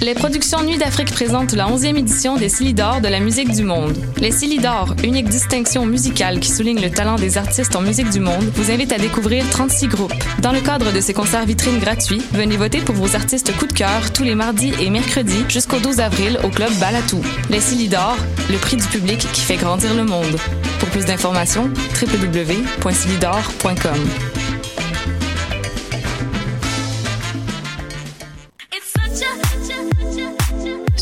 Les productions Nuit d'Afrique présentent la 11e édition des Silidor de la musique du monde. Les Silidor, unique distinction musicale qui souligne le talent des artistes en musique du monde, vous invite à découvrir 36 groupes. Dans le cadre de ces concerts vitrines gratuits, venez voter pour vos artistes coup de cœur tous les mardis et mercredis jusqu'au 12 avril au club Balatou. Les Silidor, le prix du public qui fait grandir le monde. Pour plus d'informations, www.silidor.com.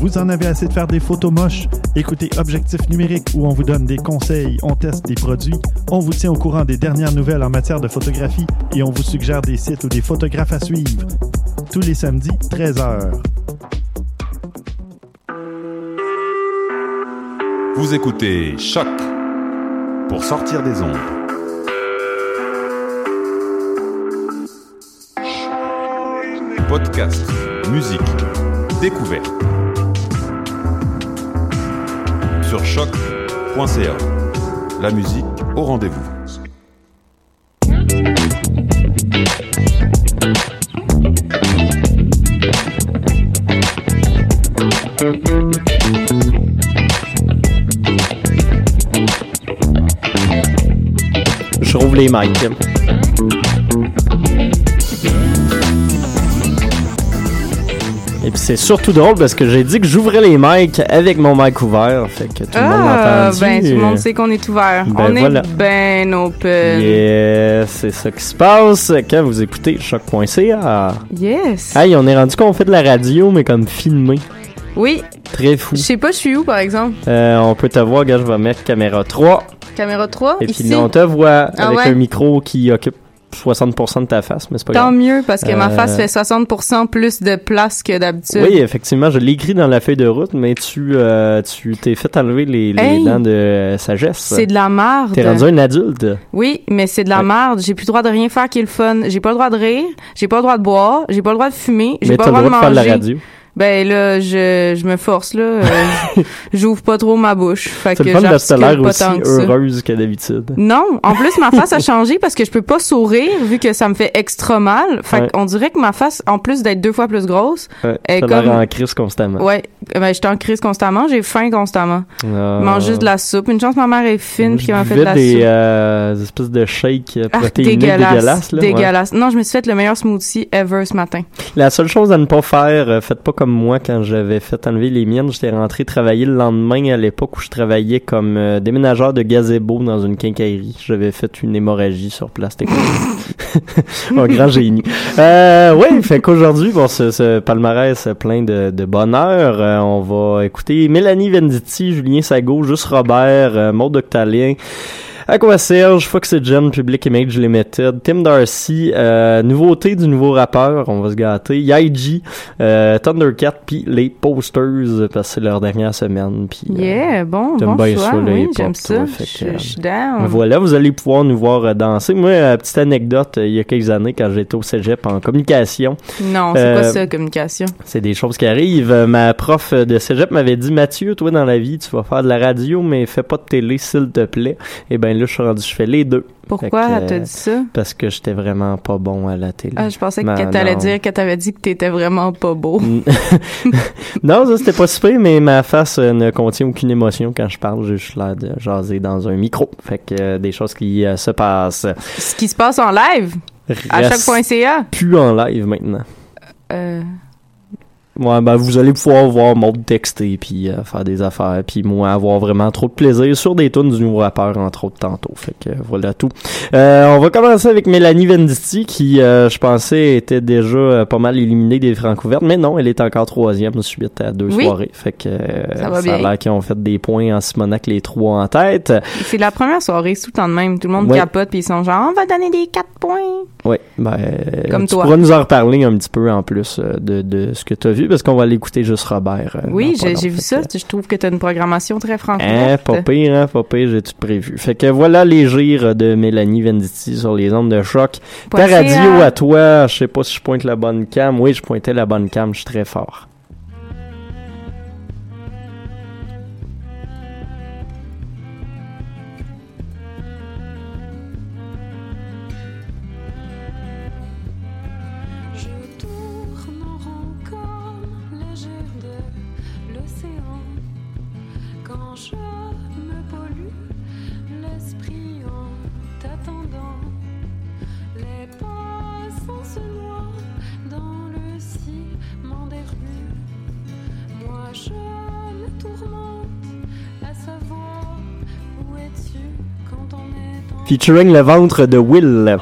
Vous en avez assez de faire des photos moches? Écoutez Objectif Numérique où on vous donne des conseils, on teste des produits, on vous tient au courant des dernières nouvelles en matière de photographie et on vous suggère des sites ou des photographes à suivre. Tous les samedis, 13h. Vous écoutez Choc pour sortir des ondes. Podcast, musique, découverte. Sur choc.ca. La musique au rendez-vous. Je rouvre les mics. C'est surtout drôle parce que j'ai dit que j'ouvrais les mics avec mon mic ouvert. Fait que tout le monde m'a Ah, entendu. ben, tout le monde sait qu'on est ouvert. Ben, on voilà. est ben open. Yes, c'est ça qui se passe quand vous écoutez choc.ca. Yes. Hey, on est rendu qu'on fait de la radio, mais comme filmé. Oui, Très fou. je sais pas, je suis où, par exemple? Euh, on peut te voir, gars, je vais mettre caméra 3. Caméra 3, Et puis ici. là, on te voit Ah avec ouais? un micro qui occupe 60% de ta face, mais c'est pas Tant grave. mieux, parce que ma Euh, face fait 60% plus de place que d'habitude. Oui, effectivement, je l'ai écrit dans la feuille de route, mais tu euh, tu t'es fait enlever les, les Hey! dents de euh, sagesse. C'est de la merde. T'es rendu un adulte. Oui, mais c'est de la Ouais. merde. J'ai plus le droit de rien faire qui est le fun. J'ai pas le droit de rire. J'ai pas le droit de boire. J'ai pas le droit de fumer. J'ai pas le le droit de droit de faire de manger. la radio. Ben là, je, je me force là. Euh, J'ouvre pas trop ma bouche. Fait C'est que j'articule l'air aussi que heureuse que d'habitude. Non, en plus ma face a changé parce que je peux pas sourire vu que ça me fait extra mal. Fait Ouais. qu'on dirait que ma face, en plus d'être deux fois plus grosse, Ouais, est comme- en crise constamment. ouais, ben j'étais en crise constamment, j'ai faim constamment. Je mange juste de la soupe. Une chance ma mère est fine puis qu'elle m'a fait de la des soupe. euh, des espèces de shakes euh, Ah, protéinés dégueulasse, dégueulasses. là, ouais. dégueulasse. Non, je me suis fait le meilleur smoothie ever ce matin. La seule chose à ne pas faire, euh, faites pas comme moi quand j'avais fait enlever les miennes. J'étais rentré travailler le lendemain à l'époque où je travaillais comme euh, déménageur de gazebo dans une quincaillerie. J'avais fait une hémorragie sur place. Un grand génie. Euh, ouais, fait qu'aujourd'hui, bon, ce, ce palmarès plein de, de bonheur. Euh, on va écouter Mélanie Venditti, Julien Sago, Juste Robert, euh, Maud Octalien. Aqua Serge, Foxygen, Public Image Limited, Tim Darcy, euh, nouveauté du nouveau rappeur, on va se gâter, Yaiji, euh, Thundercat, puis les Posters, parce que c'est leur dernière semaine. Puis, euh, Yeah, bon, bon bien choix. ça, oui, j'aime ça. Je suis down. voilà, vous allez pouvoir nous voir euh, danser. Moi, euh, petite anecdote, euh, il y a quelques années, quand j'étais au cégep en communication, Non, c'est Euh, pas ça, communication. c'est des choses qui arrivent. Euh, Ma prof de cégep m'avait dit Mathieu, toi dans la vie, tu vas faire de la radio, mais fais pas de télé, s'il te plaît. Et ben là, je suis rendu, je fais les deux. Pourquoi que, elle t'a dit ça? Parce que j'étais vraiment pas bon à la télé. Ah, je pensais Ben, que t'allais dire qu'elle t'avait dit que t'étais vraiment pas beau. non, ça c'était pas super, mais ma face euh, ne contient aucune émotion quand je parle. J'ai juste l'air de jaser dans un micro. Fait que euh, des choses qui euh, se passent. Ce qui se passe en live, à Reste chaque point CA. plus en live maintenant. Euh, Ouais, ben vous allez pouvoir voir Maud texter puis euh, faire des affaires puis moi avoir vraiment trop de plaisir sur des tunes du nouveau rappeur entre autres tantôt. Fait que euh, voilà tout. Euh, on va commencer avec Mélanie Venditti qui euh, je pensais était déjà pas mal éliminée des Francouvertes mais non, elle est encore troisième suite à deux Oui. soirées. Fait que Ça va a l'air qu'ils ont fait des points en Simonac les trois en tête. C'est la première soirée, tout le temps de même. Tout le monde Ouais. capote puis ils sont genre, on va donner des 4 points. Oui, ben, Comme tu toi. pourras nous en reparler un petit peu en plus de, de ce que tu as vu parce qu'on va l'écouter juste Robert. euh, Oui, j'ai vu ça. Je trouve que t'as une programmation très franco. Hein, pas pire, hein, pas pire, j'ai tout prévu. Fait que voilà les gires de Mélanie Venditti sur les ondes de choc. Ta radio à toi, je sais pas si je pointe la bonne cam. Oui, je pointais la bonne cam, je suis très fort. Featuring le ventre de Will.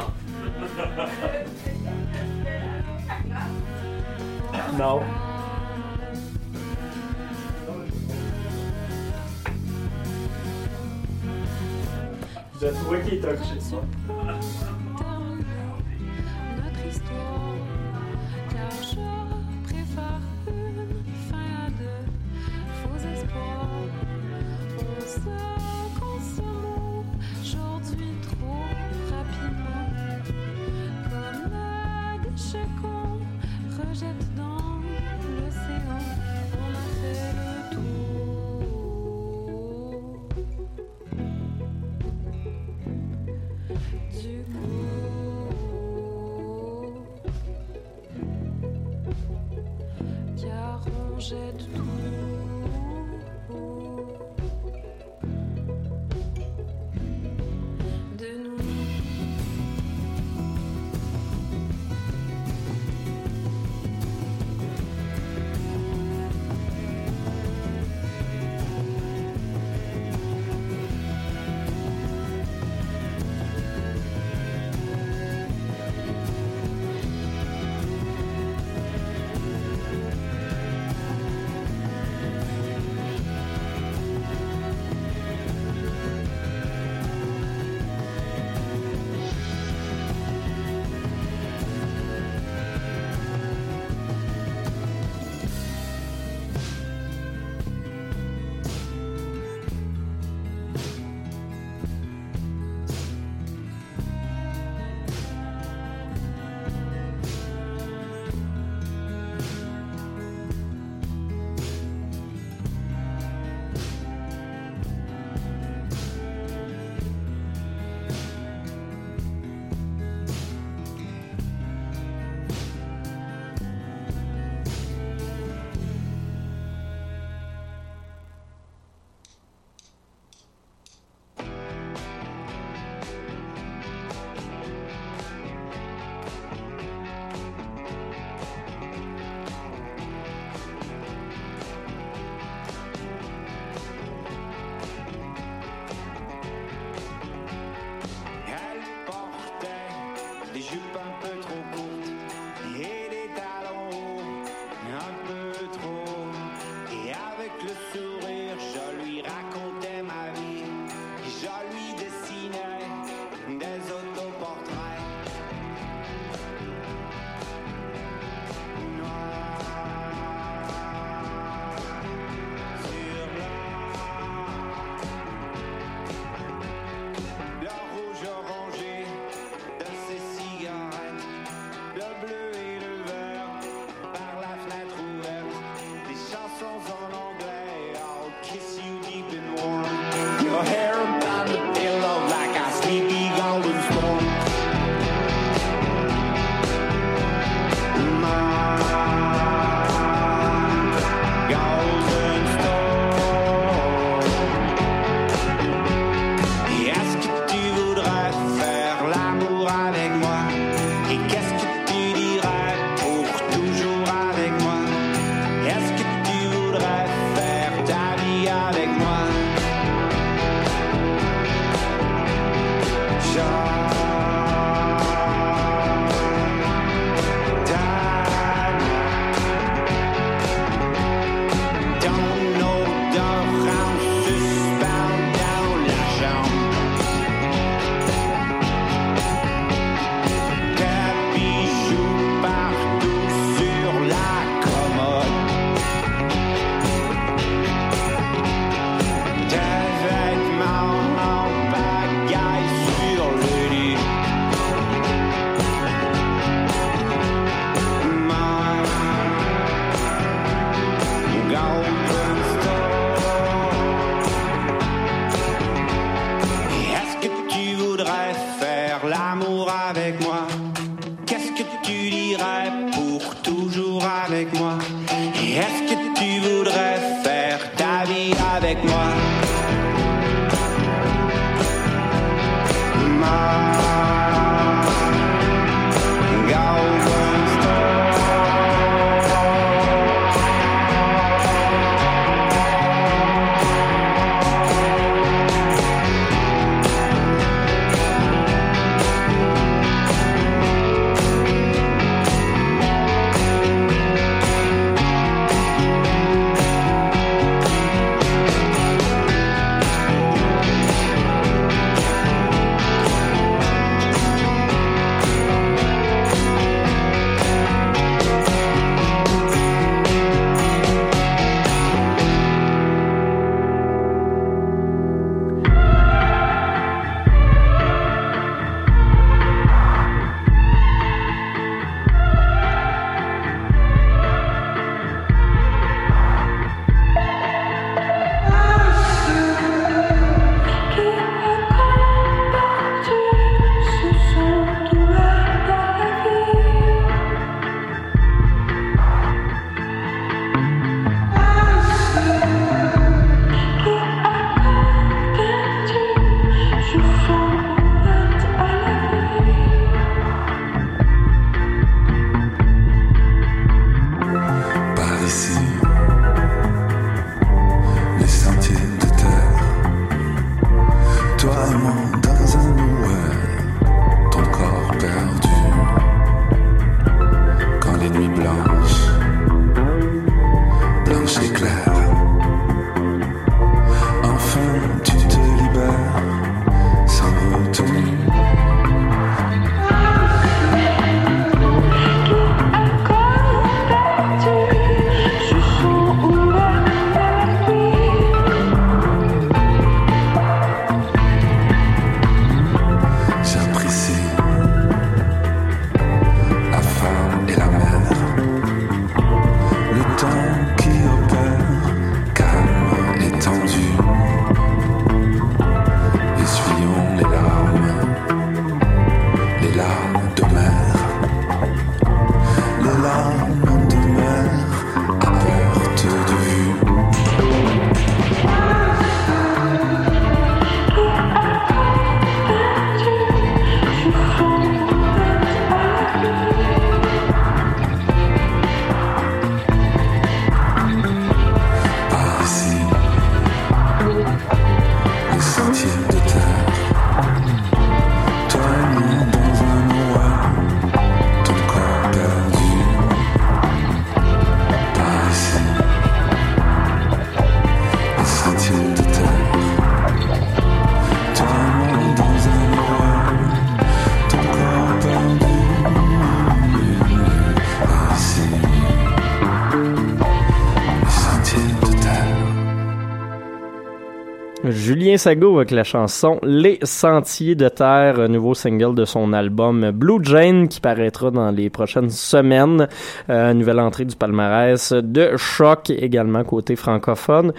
Julien Sago avec la chanson Les Sentiers de Terre, nouveau single de son album Blue Jane qui paraîtra dans les prochaines semaines. Euh, nouvelle entrée du palmarès de Choc également côté francophone.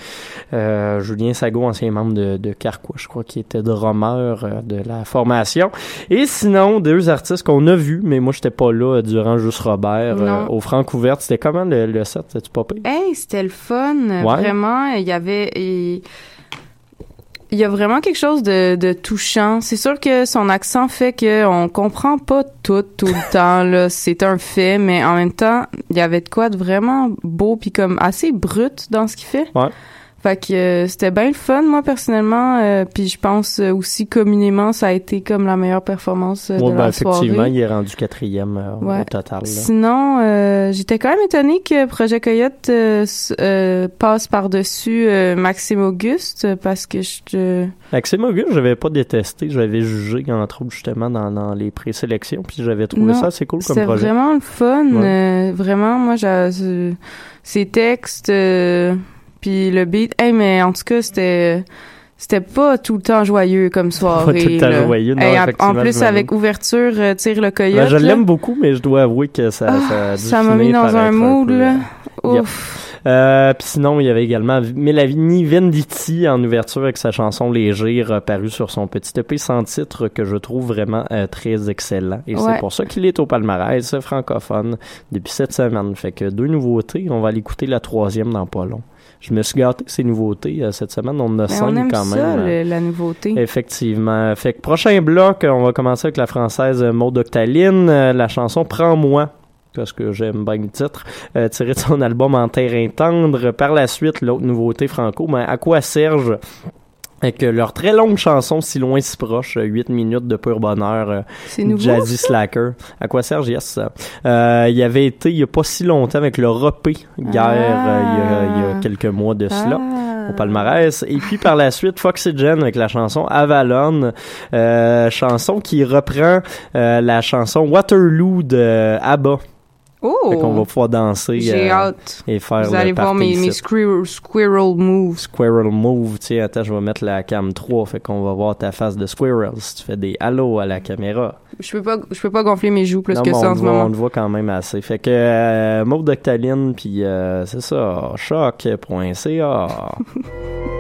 Euh, Julien Sago, ancien membre de, de Carquois, je crois qu'il était drummer euh, de la formation. Et sinon, deux artistes qu'on a vus, mais moi j'étais pas là durant Juste Robert euh, au Francouverte. C'était comment le, le set? Pas pire? Hey, c'était le fun, Ouais. vraiment. Il y avait, il y a vraiment quelque chose de, touchant. C'est sûr que son accent fait que on comprend pas tout tout le temps. Là, c'est un fait, mais en même temps, il y avait de quoi de vraiment beau puis comme assez brut dans ce qu'il fait. Fait que euh, c'était bien le fun, moi personnellement. euh, puis je pense euh, aussi communément, ça a été comme la meilleure performance de ben, la effectivement, soirée. il est rendu quatrième Ouais. au total. là. Sinon, j'étais quand même étonnée que Projet Coyote passe par-dessus Maxime Auguste parce que je. Maxime Auguste, j'avais pas détesté, j'avais jugé entre autres justement dans, dans les présélections, puis j'avais trouvé Non, ça assez cool comme C'était projet. vraiment le fun. Ouais. vraiment, moi, j'ai ses textes, puis le beat. Hey, mais en tout cas, c'était... C'était pas tout le temps joyeux comme soirée. tout le temps là. joyeux, non, Hey, en- plus, avec ouverture, euh, tire le coyote. Ben, je là. l'aime beaucoup, mais je dois avouer que ça, Ah, ça m'a mis dans un mood, peu, là. euh, yep. Ouf. Euh, puis sinon, il y avait également Mélanie Venditti en ouverture avec sa chanson Léger, paru sur son petit EP sans titre que je trouve vraiment euh, très excellent. Et Ouais. c'est pour ça qu'il est au palmarès francophone depuis cette semaine. Fait que deux nouveautés. On va l'écouter la troisième dans pas long. Je me suis gâté ces nouveautés euh, cette semaine. On en a Ben, cinq on aime quand ça, même. le- la nouveauté. Effectivement. Fait que prochain bloc, on va commencer avec la française euh, Maud Octaline, euh, la chanson Prends-moi parce que j'aime bien le titre, euh, tiré de son album En terrain tendre. Par la suite, l'autre nouveauté franco, mais à quoi Serge? Avec euh, leur très longue chanson Si loin si proche, 8 minutes de pur bonheur, euh, nouveau, Jazzy ça? Slacker. À quoi Serge, yes. Euh, il y avait été il y a pas si longtemps avec le Repé, guerre, euh, il, y a, il y a quelques mois de cela Ah. au palmarès. Et puis par la suite, Foxygen avec la chanson Avalon, euh, chanson qui reprend euh, la chanson Waterloo de ABBA. Oh! Fait qu'on va pouvoir danser J'ai euh, hâte. et faire Vous le allez voir mes, mes squirrel, squirrel moves. Squirrel Move, tiens, attends, je vais mettre la cam 3, fait qu'on va voir ta face de Squirrel si tu fais des hallo à la caméra. Je peux pas, je peux pas gonfler mes joues plus Non, que ça en ce moment. On te voit quand même assez. Fait que euh, Mauve d'Octaline, puis euh, c'est ça, choc.ca.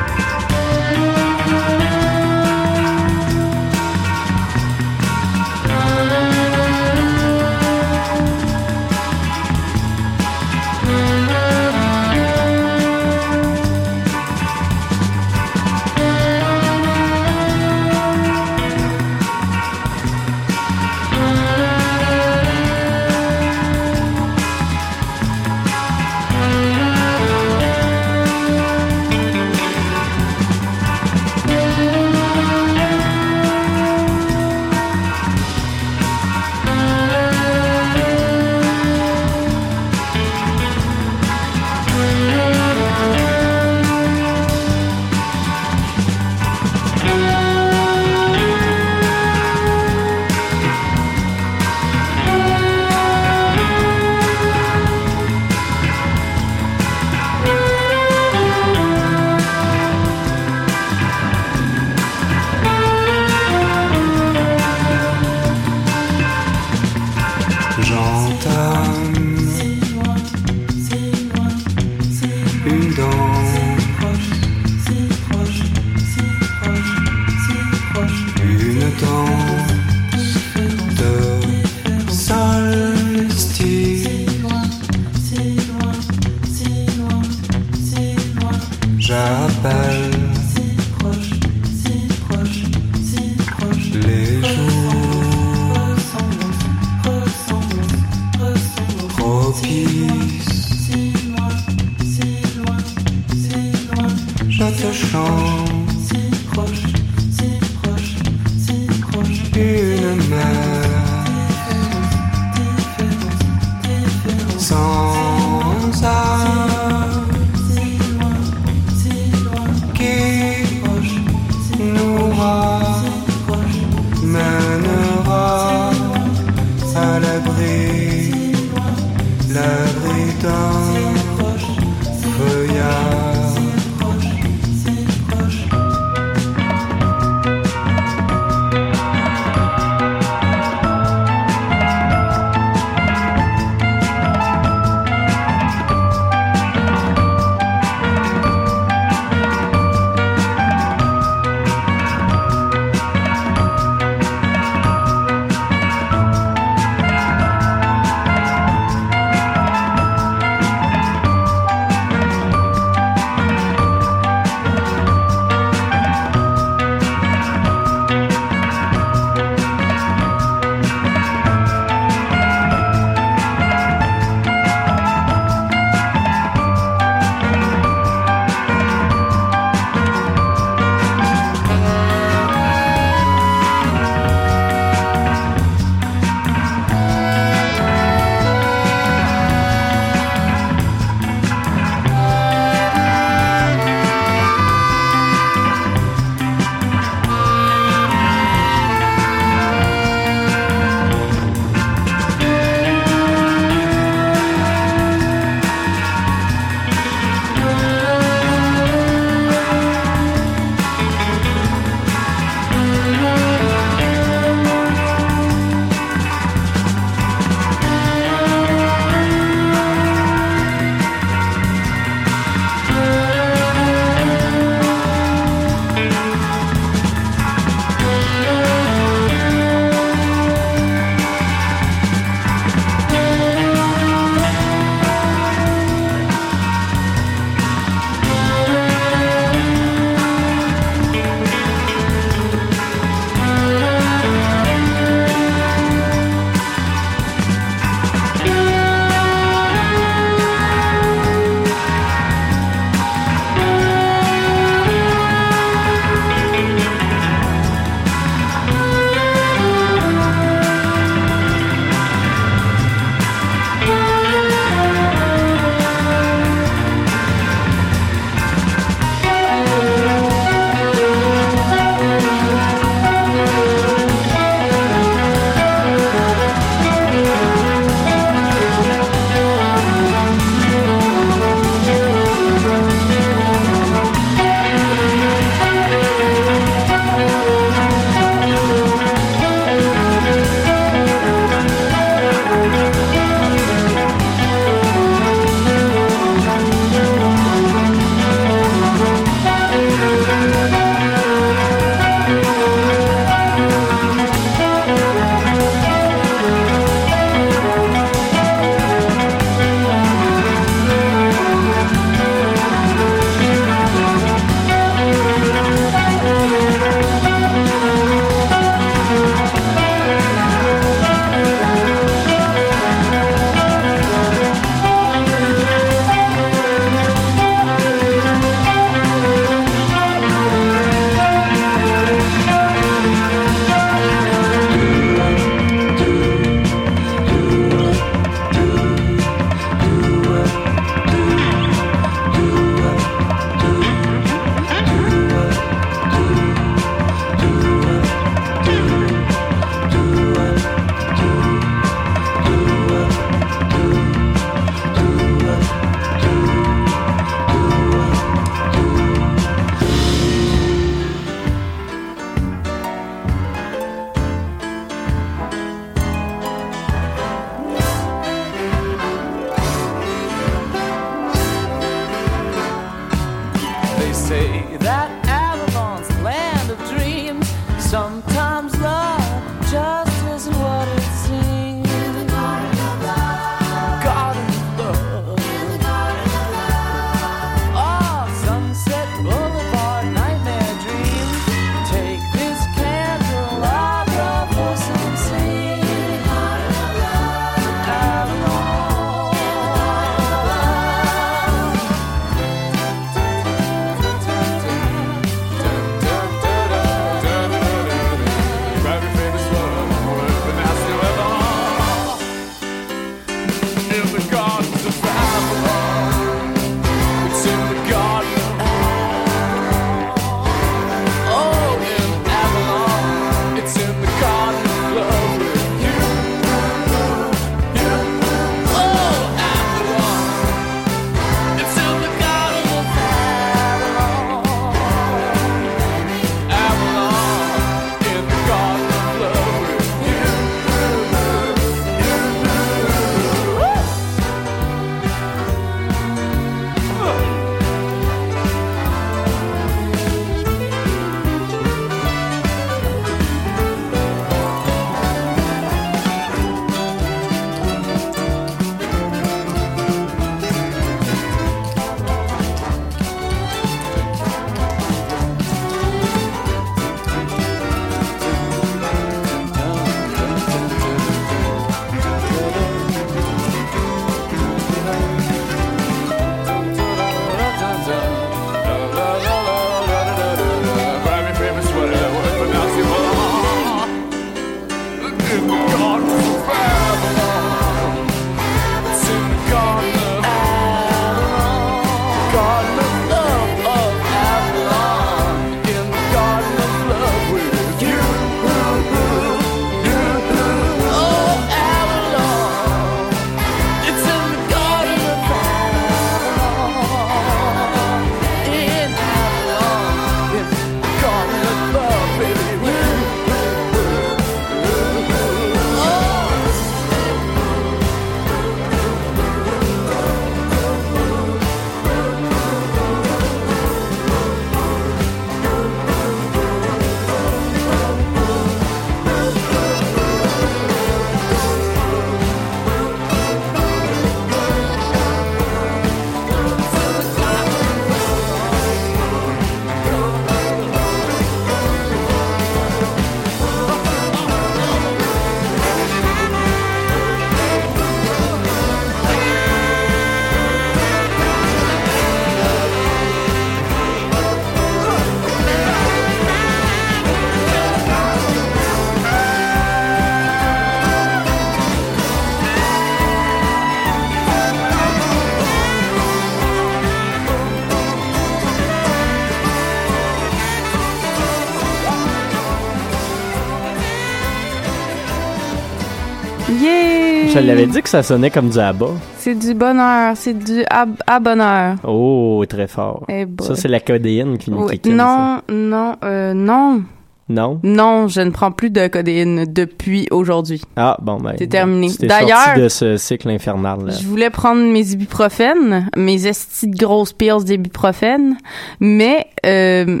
Je l'avais dit que ça sonnait comme du ABBA. C'est du bonheur, c'est du à bonheur. Oh, très fort. Eh ça, c'est la codéine qui nous Oui. ça. Non, non, euh, non. Non? Non, je ne prends plus de codéine depuis aujourd'hui. Ah, bon, ben. C'est terminé. D'ailleurs- de ce cycle infernal. là. Je voulais prendre mes ibuprofènes, mes estis de grosses pills d'ibuprofène, mais euh,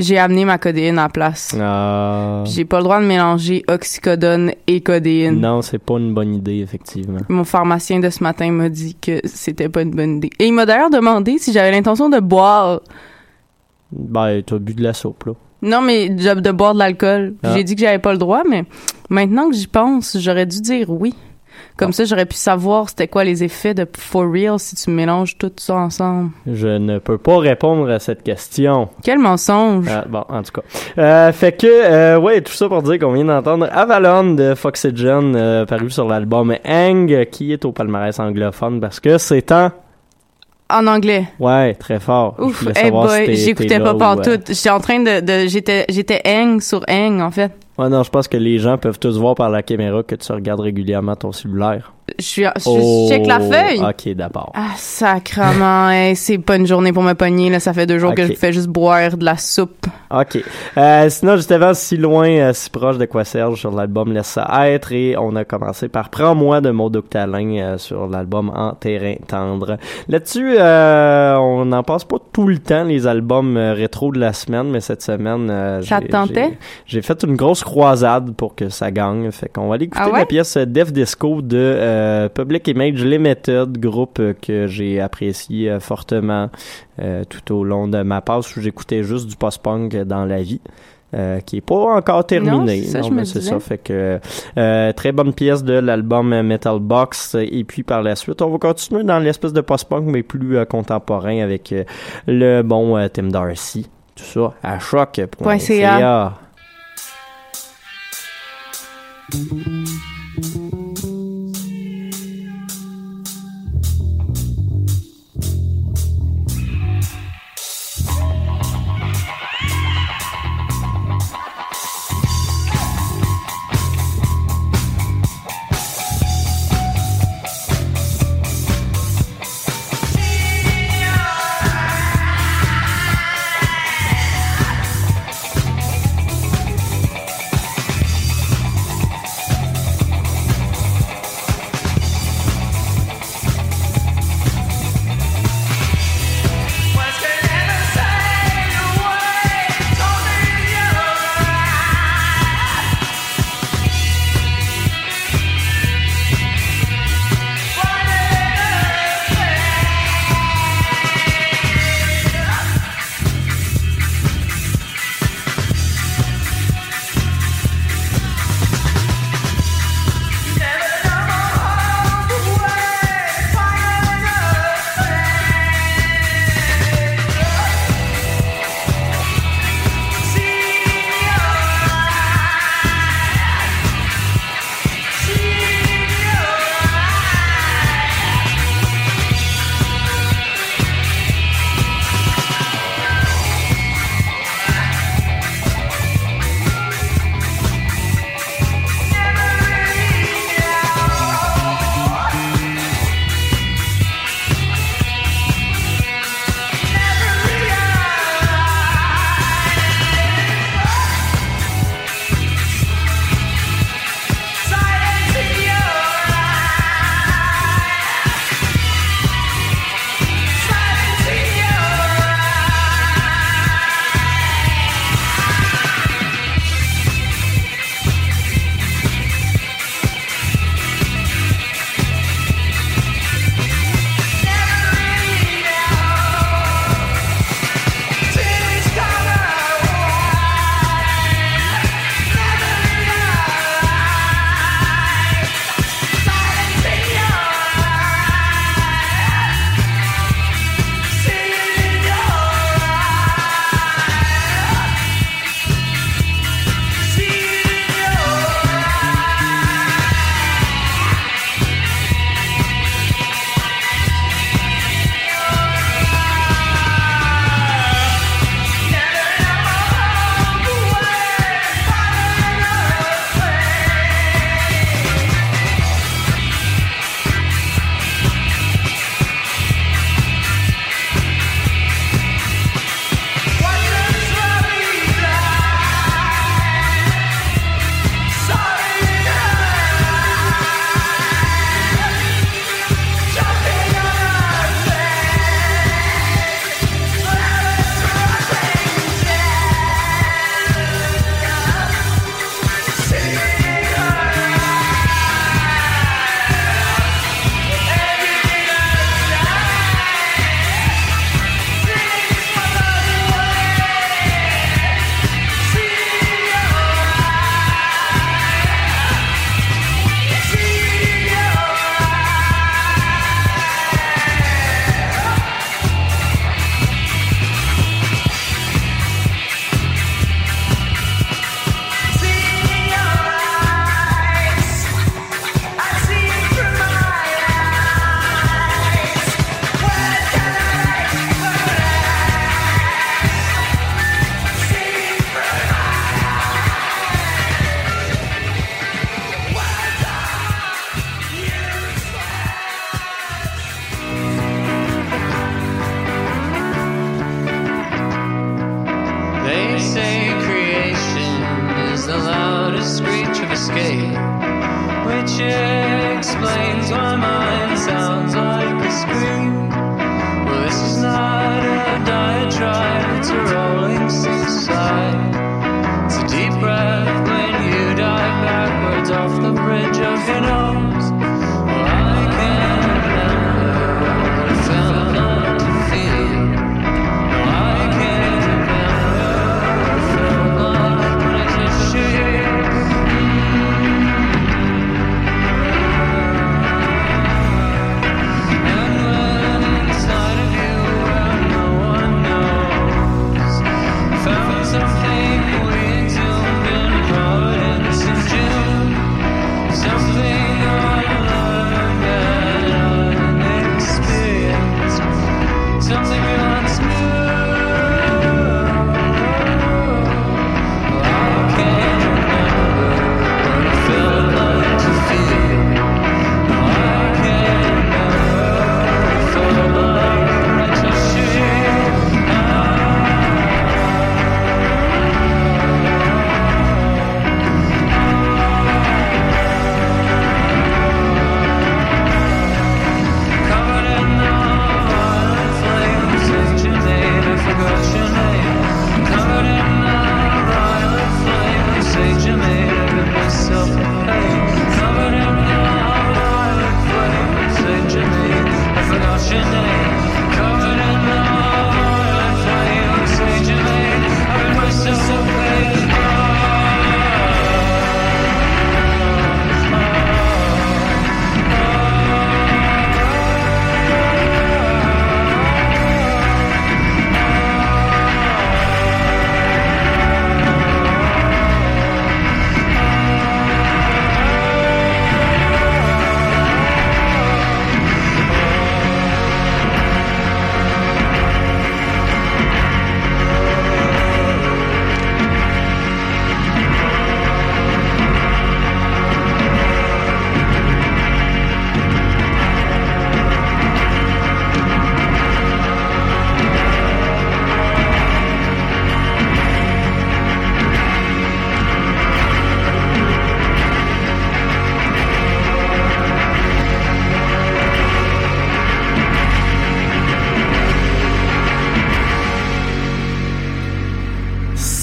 j'ai amené ma codéine en place. Ah. J'ai pas le droit de mélanger oxycodone et codéine. Non, c'est pas une bonne idée, effectivement. Mon pharmacien de ce matin m'a dit que c'était pas une bonne idée. Et il m'a d'ailleurs demandé si j'avais l'intention de boire. Ben, t'as bu de la soupe, là. Non, mais de, de boire de l'alcool. Ah. J'ai dit que j'avais pas le droit, mais maintenant que j'y pense, j'aurais dû dire oui. Comme ça, j'aurais pu savoir c'était quoi les effets de for real si tu mélanges tout ça ensemble. Je ne peux pas répondre à cette question. Quel mensonge! Ah, bon, en tout cas. Euh, fait que, euh, ouais, tout ça pour dire qu'on vient d'entendre Avalon de Foxygen, euh, paru sur l'album Hang, qui est au palmarès anglophone parce que c'est en... En anglais. Ouais, très fort. Ouf, hey t'es- j'écoutais pas ou, partout. J'étais en train de, de j'étais, j'étais hang sur hang, en fait. Ouais, non, je pense que les gens peuvent tous voir par la caméra que tu regardes régulièrement ton cellulaire. Je suis, je, check la feuille. Oh, Ok, d'abord. Ah, sacrement, hey, c'est pas une journée pour me pogner, là. Ça fait deux jours que je fais juste boire de la soupe. Ok. Euh, sinon, juste avant, si loin, euh, si proche de quoi Serge sur l'album Laisse ça être et on a commencé par Prends-moi de Maud Octalin euh, sur l'album En terrain tendre. Là-dessus, euh, on n'en passe pas tout le temps les albums rétro de la semaine, mais cette semaine, Ça j'ai- tentait? fait une grosse croisade pour que ça gagne. Fait qu'on va aller écouter Ah ouais? la pièce Def Disco de euh, Public Image Limited, groupe que j'ai apprécié euh, fortement euh, tout au long de ma passe où j'écoutais juste du post-punk dans la vie. euh, qui est pas encore terminé. Non, c'est ça. Fait que euh, très bonne pièce de l'album Metal Box. Et puis par la suite, on va continuer dans l'espèce de post-punk, mais plus euh, contemporain avec le bon Tim Darcy. Tout ça à. Point CA.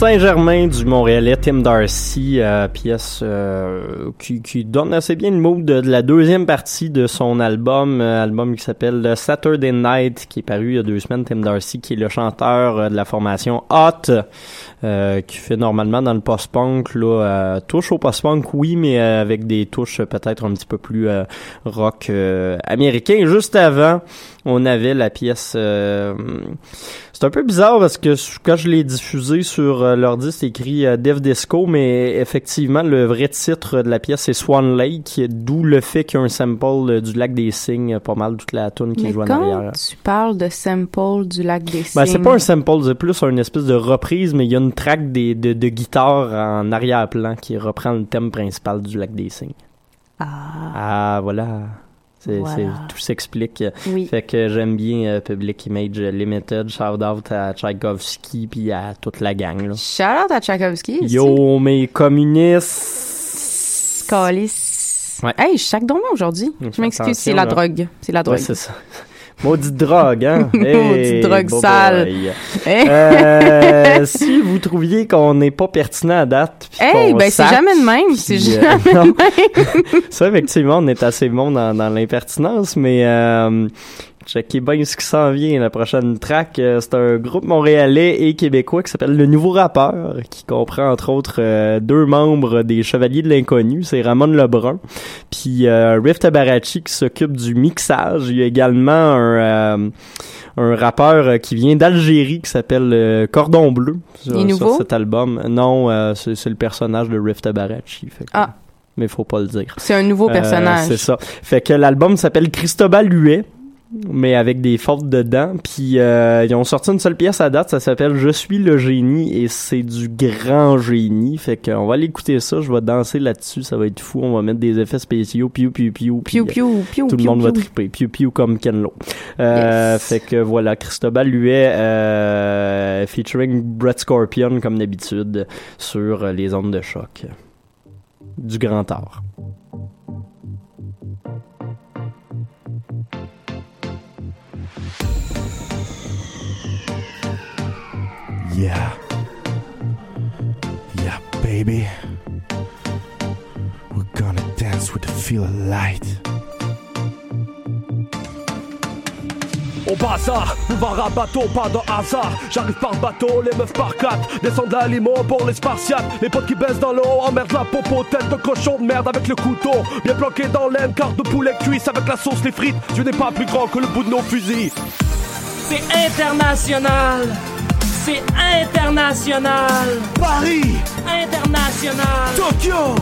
Saint-Germain du Montréalais, Tim Darcy, euh, pièce euh, qui, qui donne assez bien le mood de, la deuxième partie de son album, euh, album qui s'appelle Saturday Night, qui est paru il y a deux semaines. Tim Darcy, qui est le chanteur euh, de la formation Hot, euh, qui fait normalement dans le post-punk, là, euh, touche au post-punk, oui, mais avec des touches peut-être un petit peu plus rock américain. Juste avant, on avait la pièce... c'est un peu bizarre parce que quand je l'ai diffusé sur euh, l'ordi, c'est écrit euh, Dev Disco, mais effectivement, le vrai titre de la pièce, c'est Swan Lake, d'où le fait qu'il y a un sample euh, du lac des Cygnes, pas mal toute la tune qui Mais joue en quand arrière. tu parles de sample du lac des Ben, c'est Cygnes, pas un sample, c'est plus une espèce de reprise, mais il y a une track des, de, de guitare en arrière-plan qui reprend le thème principal du lac des Cygnes. Ah. Ah, voilà. C'est, Voilà. c'est- tout s'explique. Oui. Fait que j'aime bien euh, Public Image Limited. Shout out à Tchaikovsky puis à toute la gang. Là. Shout out à Tchaikovsky. Yo, mes communistes! Calice. Ouais. Hey, je sac donc aujourd'hui. Je m'excuse, c'est la là. drogue. C'est la drogue. Ouais, c'est ça. Maudite drogue, hein? Maudite drogue boy sale. boy. Hey. Euh, si vous trouviez qu'on n'est pas pertinent à date, puis Hey, qu'on ben c'est jamais de même. C'est euh, jamais non. de même. Ça, effectivement, on est assez bon dans, dans l'impertinence, mais euh, checkez bien ce qui s'en vient. La prochaine track, euh, c'est un groupe montréalais et québécois qui s'appelle Le Nouveau Rappeur, qui comprend entre autres euh, deux membres des Chevaliers de l'Inconnu, c'est Ramon Lebrun, puis euh, Riff Tabarachi qui s'occupe du mixage. Il y a également un... euh, un rappeur qui vient d'Algérie qui s'appelle Cordon Bleu sur, sur nouveau? cet album. Non, c'est le personnage de fait que- Ah. Mais faut pas le dire. C'est un nouveau Euh, personnage. c'est ça. Fait que l'album s'appelle Cristobal Huet, mais avec des fautes dedans. Puis euh, ils ont sorti une seule pièce à date, ça s'appelle Je suis le génie et c'est du grand génie. Fait qu'on va aller écouter ça, je vais danser là-dessus, ça va être fou. On va mettre des effets spéciaux, piou piou piou. puis, Piou, euh, piou, piou, tout le piou, monde va piou. triper. Piou piou comme Ken Lo. Euh, Yes. Fait que voilà, Cristobal Huet euh, featuring Brett Scorpion comme d'habitude sur les ondes de choc du grand art. Yeah. Yeah, baby. We're gonna dance with the feel of light. Au bazar, boulevard à bateau, pas de hasard. J'arrive par bateau, les meufs par quatre. Descendent la limo pour les spartiates. Les potes qui baissent dans l'eau, emmerdent la popo, tête de cochon de merde avec le couteau. Bien planqué dans l'aine, carte de poulet cuisse avec la sauce, les frites. Dieu n'est pas plus grand que le bout de nos fusils. C'est international. C'est international. Paris. International. Tokyo.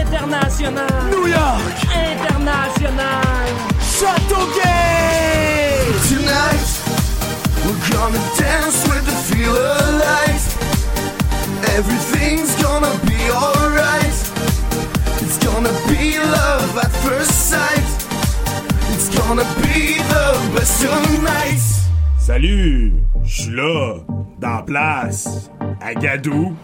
International. New York. International. Châteauguay. Tonight, we're gonna dance with the feel of light. Everything's gonna be alright. It's gonna be love at first sight. It's gonna be the best of nights. Salut, je suis là, dans la place, à Gadou.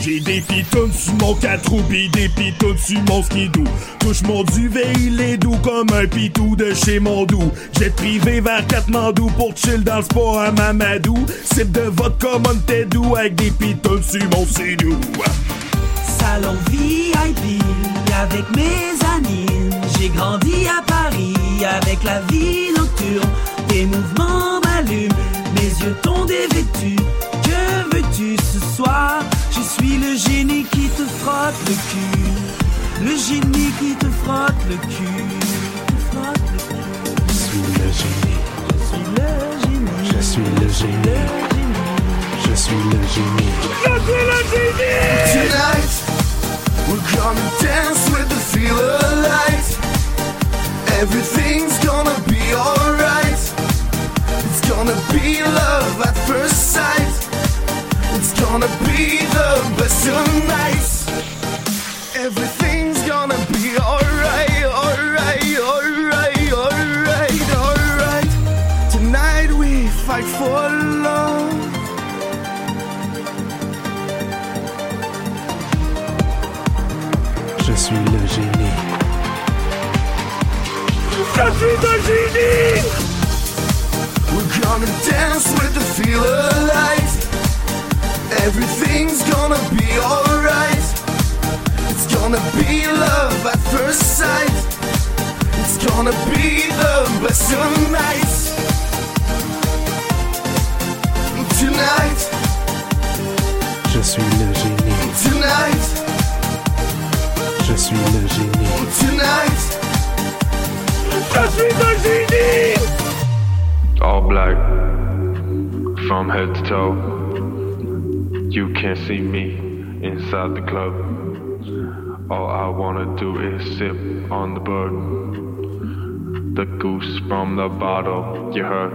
J'ai des pitons sur mon 4 roues des pitons sur mon skidoo. Touche mon duvet, il est doux comme un pitou de chez mon doux. J'ai privé vers Katmandou pour chill dans le sport à Mamadou. Sip de vodka Montedou avec des pitons sur mon sidou. Salon VIP avec mes amis. J'ai grandi à Paris avec la vie nocturne. Tes mouvements m'allument, mes yeux t'ont dévêtu. Que veux-tu ce soir? Je suis le génie qui te frotte le cul. Le génie qui te frotte le cul. Te frotte le cul. Je suis le génie. Je suis le génie. Je suis le génie. Je suis le génie. Je suis le génie. Tonight, we're gonna dance with the feel of light. Everything's gonna be alright. Gonna be love at first sight. It's gonna be the best of nights. Everything's gonna be alright, alright, alright, alright, alright. Tonight we fight for love. Je suis le génie. Je suis le génie. Gonna dance with the feel of light. Everything's gonna be alright. It's gonna be love at first sight. It's gonna be the best of nights. Tonight, Je suis le génie. tonight, Je suis le génie. tonight. Je suis le génie. All black from head to toe. You can't see me inside the club. All I wanna do is sip on the bird. The goose from the bottle, you heard.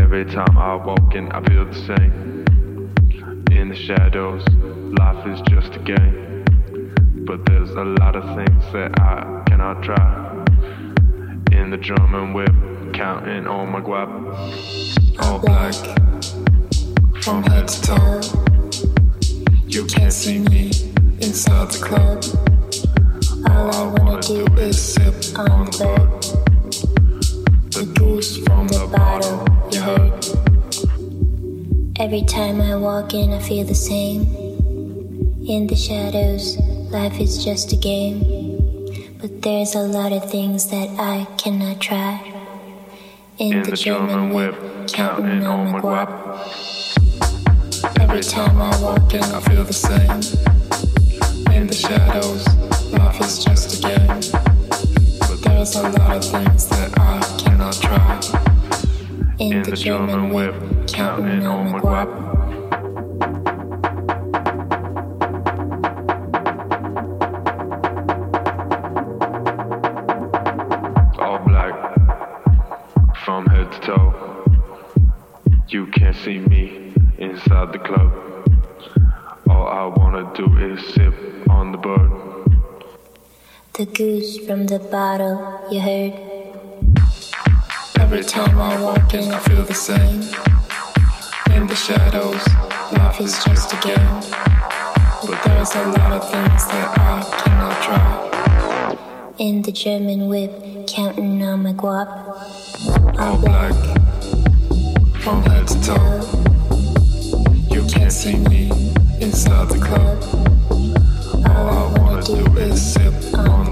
Every time I walk in, I feel the same. In the shadows, life is just a game. But there's a lot of things that I cannot try. In the German whip, counting on my guap. All black, from head to toe. You can't see me inside the club. All I wanna do is sip on the bird. The goose from the bottle, you heard. Every time I walk in, I feel the same. In the shadows, life is just a game. But there's a lot of things that I cannot try. In, the, German whip, counting on my guap. Every time I walk in, I feel the same. In the shadows, life is just a game. But there's a lot of things that I cannot try. In, the German whip, counting on my guap. Goose from the bottle, you heard. Every time I walk in, I feel the same. In the shadows, Life is just a game. but there's a lot of things that I cannot try. In the German whip, counting on my guap. All black, from head to toe. You can't see me inside the club. All I wanna do is sip on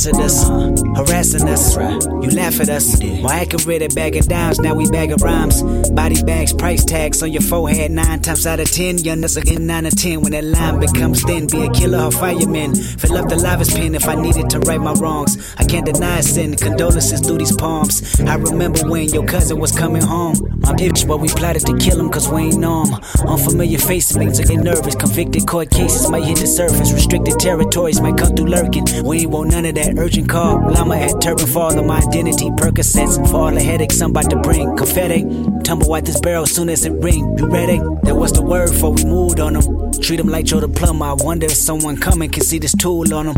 hazardous, harassing us. You laugh at us, why accurate at bag of dimes? Now we bag of rhymes, body bags, price tags on your forehead. Nine times out of ten, young us again nine or ten. When that line becomes thin, be a killer or fireman. Fill up the livest pen if I needed to right my wrongs. I can't deny sin, condolences through these palms. I remember when your cousin was coming home. My bitch, but we plotted to kill him cause we ain't know him. Unfamiliar faces makes us get nervous. Convicted court cases might hit the surface. Restricted territories might come through lurking. We ain't want none of that urgent call. Llama at turban fall on my identity. Percocets for all the headaches I'm about to bring. Confetti, tumble out this barrel soon as it ring. You ready? That was the word for we moved on them. Treat them like Joe the plumber. I wonder if someone coming can see this tool on them.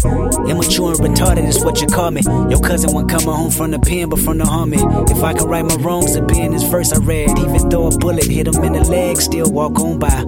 Immature and retarded is what you call me. Your cousin wasn't coming home from the pen, but from the army. If I can right my wrongs, be in this verse I read. Even though a bullet hit him in the leg, still walk on by.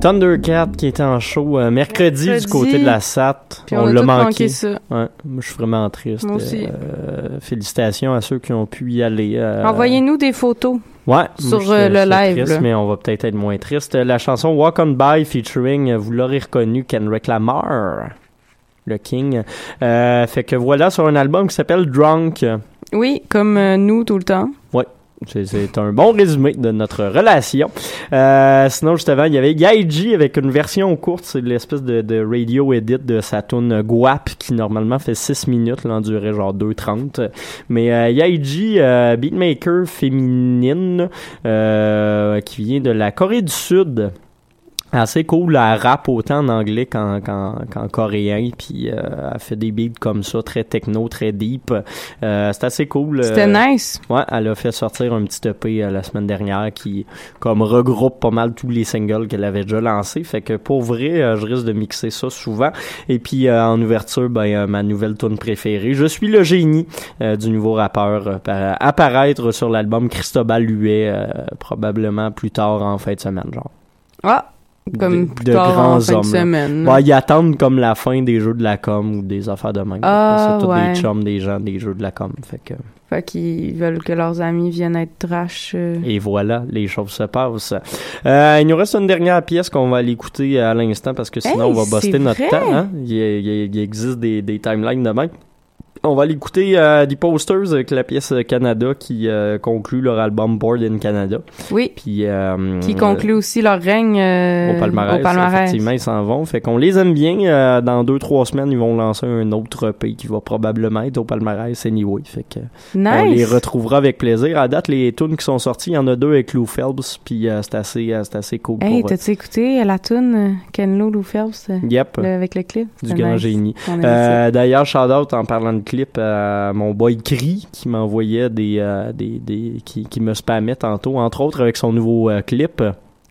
Thundercat qui était en show euh, mercredi, du côté de la SAT. Puis on a l'a manqué. manqué ça. Ouais, moi, je suis vraiment triste. Moi aussi. Euh, félicitations à ceux qui ont pu y aller. euh, Envoyez-nous des photos. Ouais, sur je- le je live. triste, là. mais on va peut-être être moins triste. La chanson Walk On By featuring, vous l'aurez reconnu, Kendrick Lamar, le King. Fait que voilà sur un album qui s'appelle Drunk. Oui, comme nous tout le temps. Ouais. C'est- un bon résumé de notre relation. Euh, sinon, juste avant, il y avait Yaiji avec une version courte. C'est l'espèce de, radio edit de sa tune Guap qui normalement fait 6 minutes. Là, durait genre 2.30. Mais euh, Yaiji, euh, beatmaker féminine euh, qui vient de la Corée du Sud. Assez cool. Elle rappe autant en anglais qu'en, qu'en, qu'en coréen, puis euh, elle fait des beats comme ça, très techno, très deep. Euh, c'est assez cool. C'était Euh, nice. Ouais, elle a fait sortir un petit EP euh, la semaine dernière qui comme regroupe pas mal tous les singles qu'elle avait déjà lancés. Fait que pour vrai, euh, je risque de mixer ça souvent. Et puis euh, en ouverture, ben ma nouvelle tune préférée. Je suis le génie euh, du nouveau rappeur euh, pa- apparaître sur l'album Cristobal Huet euh, probablement plus tard en fin de semaine, genre Ah, comme de, de en grands fin hommes. semaine. Ouais, ils attendent comme la fin des jeux de la com ou des affaires de même. Ah, c'est tous ouais. des chums des gens des jeux de la com. Fait que Fait qu'ils veulent que leurs amis viennent être trash. euh. et voilà, les choses se passent. Euh, il nous reste une dernière pièce qu'on va aller écouter à l'instant parce que sinon Hey, on va buster notre temps. Hein? Il, il- il existe des, des timelines de même. On va aller écouter euh, The Posters avec la pièce Canada qui euh, conclut leur album Board in Canada. Oui. Puis euh, Qui conclut aussi leur règne euh, au palmarès. au palmarès. Effectivement, ils s'en vont. Fait qu'on les aime bien. Dans deux, trois semaines, ils vont lancer un autre EP qui va probablement être au palmarès anyway. Fait que Nice. on les retrouvera avec plaisir. À date, les tunes qui sont sorties, il y en a deux avec Lou Phelps, puis c'est assez, c'est assez cool. Hey, t'as-tu écouté la tune Ken Lo Lou Phelps Yep. le- avec le clip? du grand nice. génie. D'ailleurs, shout out en parlant de clip à mon boy Cri qui m'envoyait des, euh, des, des qui, qui me spammait tantôt, entre autres avec son nouveau euh, clip.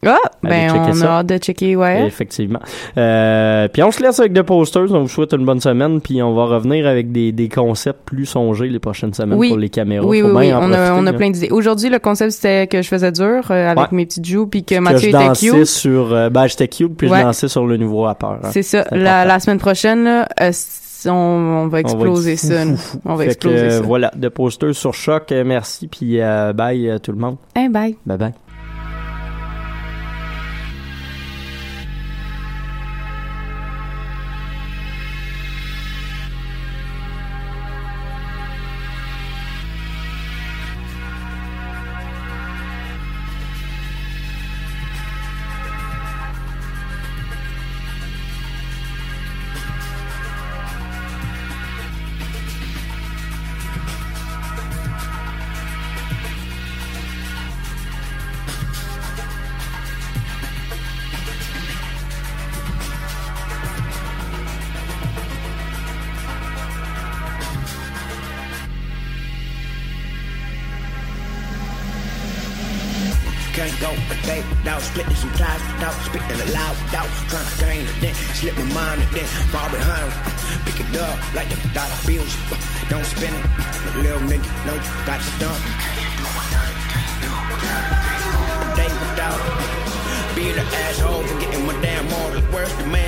Ah, Allez ben on ça. a hâte de checker, ouais. Effectivement. Euh, puis on se laisse avec des posters. On vous souhaite une bonne semaine. Puis on va revenir avec des, des concepts plus songés les prochaines semaines Oui. pour les caméras. Oui, Faut oui, oui. en On a, on a là. plein d'idées. Aujourd'hui, le concept, c'était que je faisais dur euh, avec Ouais. mes petites joues, puis que Que Mathieu je était dansais cute. sur. euh, ben, j'étais cute, puis Ouais. je dansais sur le nouveau rappeur. hein. C'est ça. La, semaine prochaine, là, on, on va exploser être ça. On va Fait exploser que, ça. Voilà, de posters sur choc. Euh, Merci, puis euh, bye euh, tout le monde. Hey, bye. Bye bye. Day without being an asshole for getting my damn worse the man.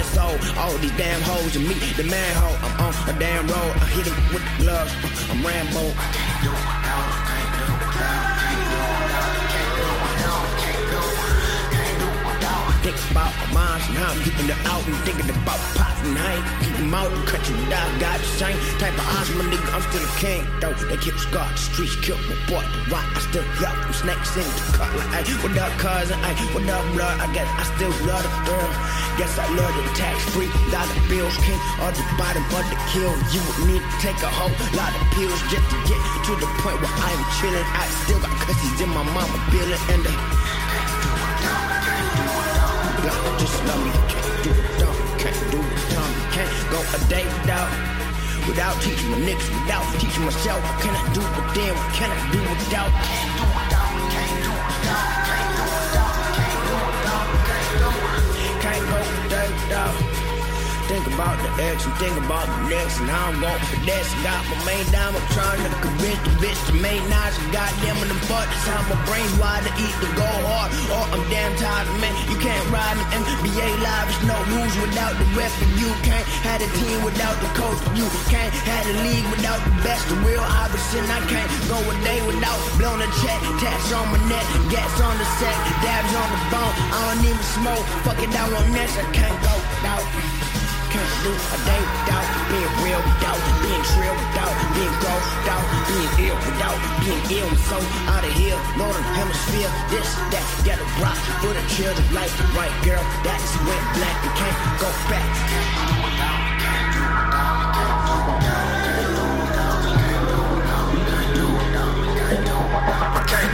All these damn hoes the manhole. I'm on a damn road. I hit him with the gloves. I'm Rambo. Think about my minds and how I'm keeping it out and thinking about pops and I ain't keep 'em out the country without got the same type of odds, my nigga. I'm still a king, though. They keep scarred, the streets killed my boy. The rock, I still love them snakes in the cut. Like, what up, cousin? Ay, what up, blood? I guess I still love the girl. Guess I love the tax free, lot of bills, king or the bottom of the kill. You would need to take a whole lot of pills just to get to the point where I'm chilling. I still got cushions in my mama building and they block. Just love me, can't do it dumb, can't do it dumb, can't go a day without. Without teaching my niggas, without teaching myself, can I do them? What can I do without? Can't do without, can't do without, can't do without, can't do without, can't. Can't go a day without. Think about the and think about the next and how I'm gon' finesse. Got my main dime, I'm trying to convince the bitch to nice and goddamn in the butt. That's how my brain's wired to eat to go hard. Or I'm damn tired, man. You can't ride an NBA live. There's no rules without the ref, and you can't have a team without the coach. You can't have a league without the best. The real Iverson, I can't go a day without blowing a check. Tats on my neck, gas on the set, dabs on the bone. I don't even smoke. Fuck it out on this. I can't go without. Can't do a day without being real, without being trill, without being gross, without being ill, without being ill. So out of here, northern hemisphere, this, that, get a rock for the children, like the right girl. That's went black and can't go back.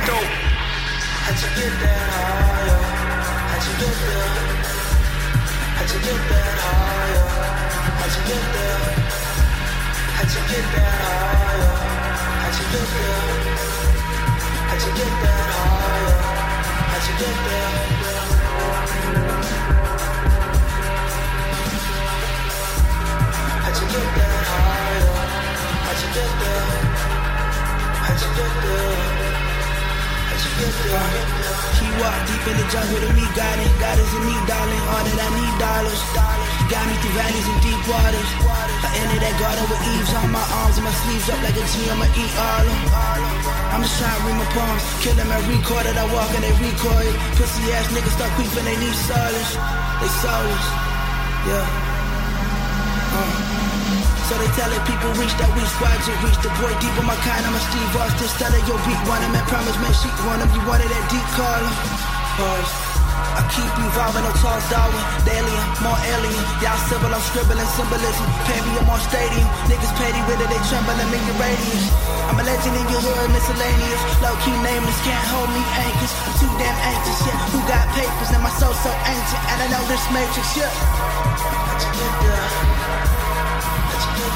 Do. You get there? How'd you get there? How'd you get you there? You you you? How'd you get there? How'd you get there? How'd you get there? He walked deep in the jungle to meet God and God is in me, darling. All that I need, dollars. Got me through valleys and deep waters. I entered that garden with eaves on my arms and my sleeves up like a G. I'ma eat all 'em. I'm just trying to read my poems. Kill them and record it. I walk and they record it. Pussy ass niggas start creeping, they need solace. They soulless. Yeah. Uh. So they telling people reach that we squad to reach the boy deep in my kind. I'm a Steve Austin, stellar your beat one him and promise man she want him. You wanted that deep calling. Pause. I keep evolving, no Charles Darwin, alien, more alien. Y'all civil, I'm scribbling symbolism. Pavilion, more stadium. Niggas petty with it, they trembling in your radius. I'm a legend in your hood, miscellaneous. Low key nameless, can't hold me anchors. I'm too damn anxious, yeah. Who got papers and my soul so ancient? And I know this matrix, yeah.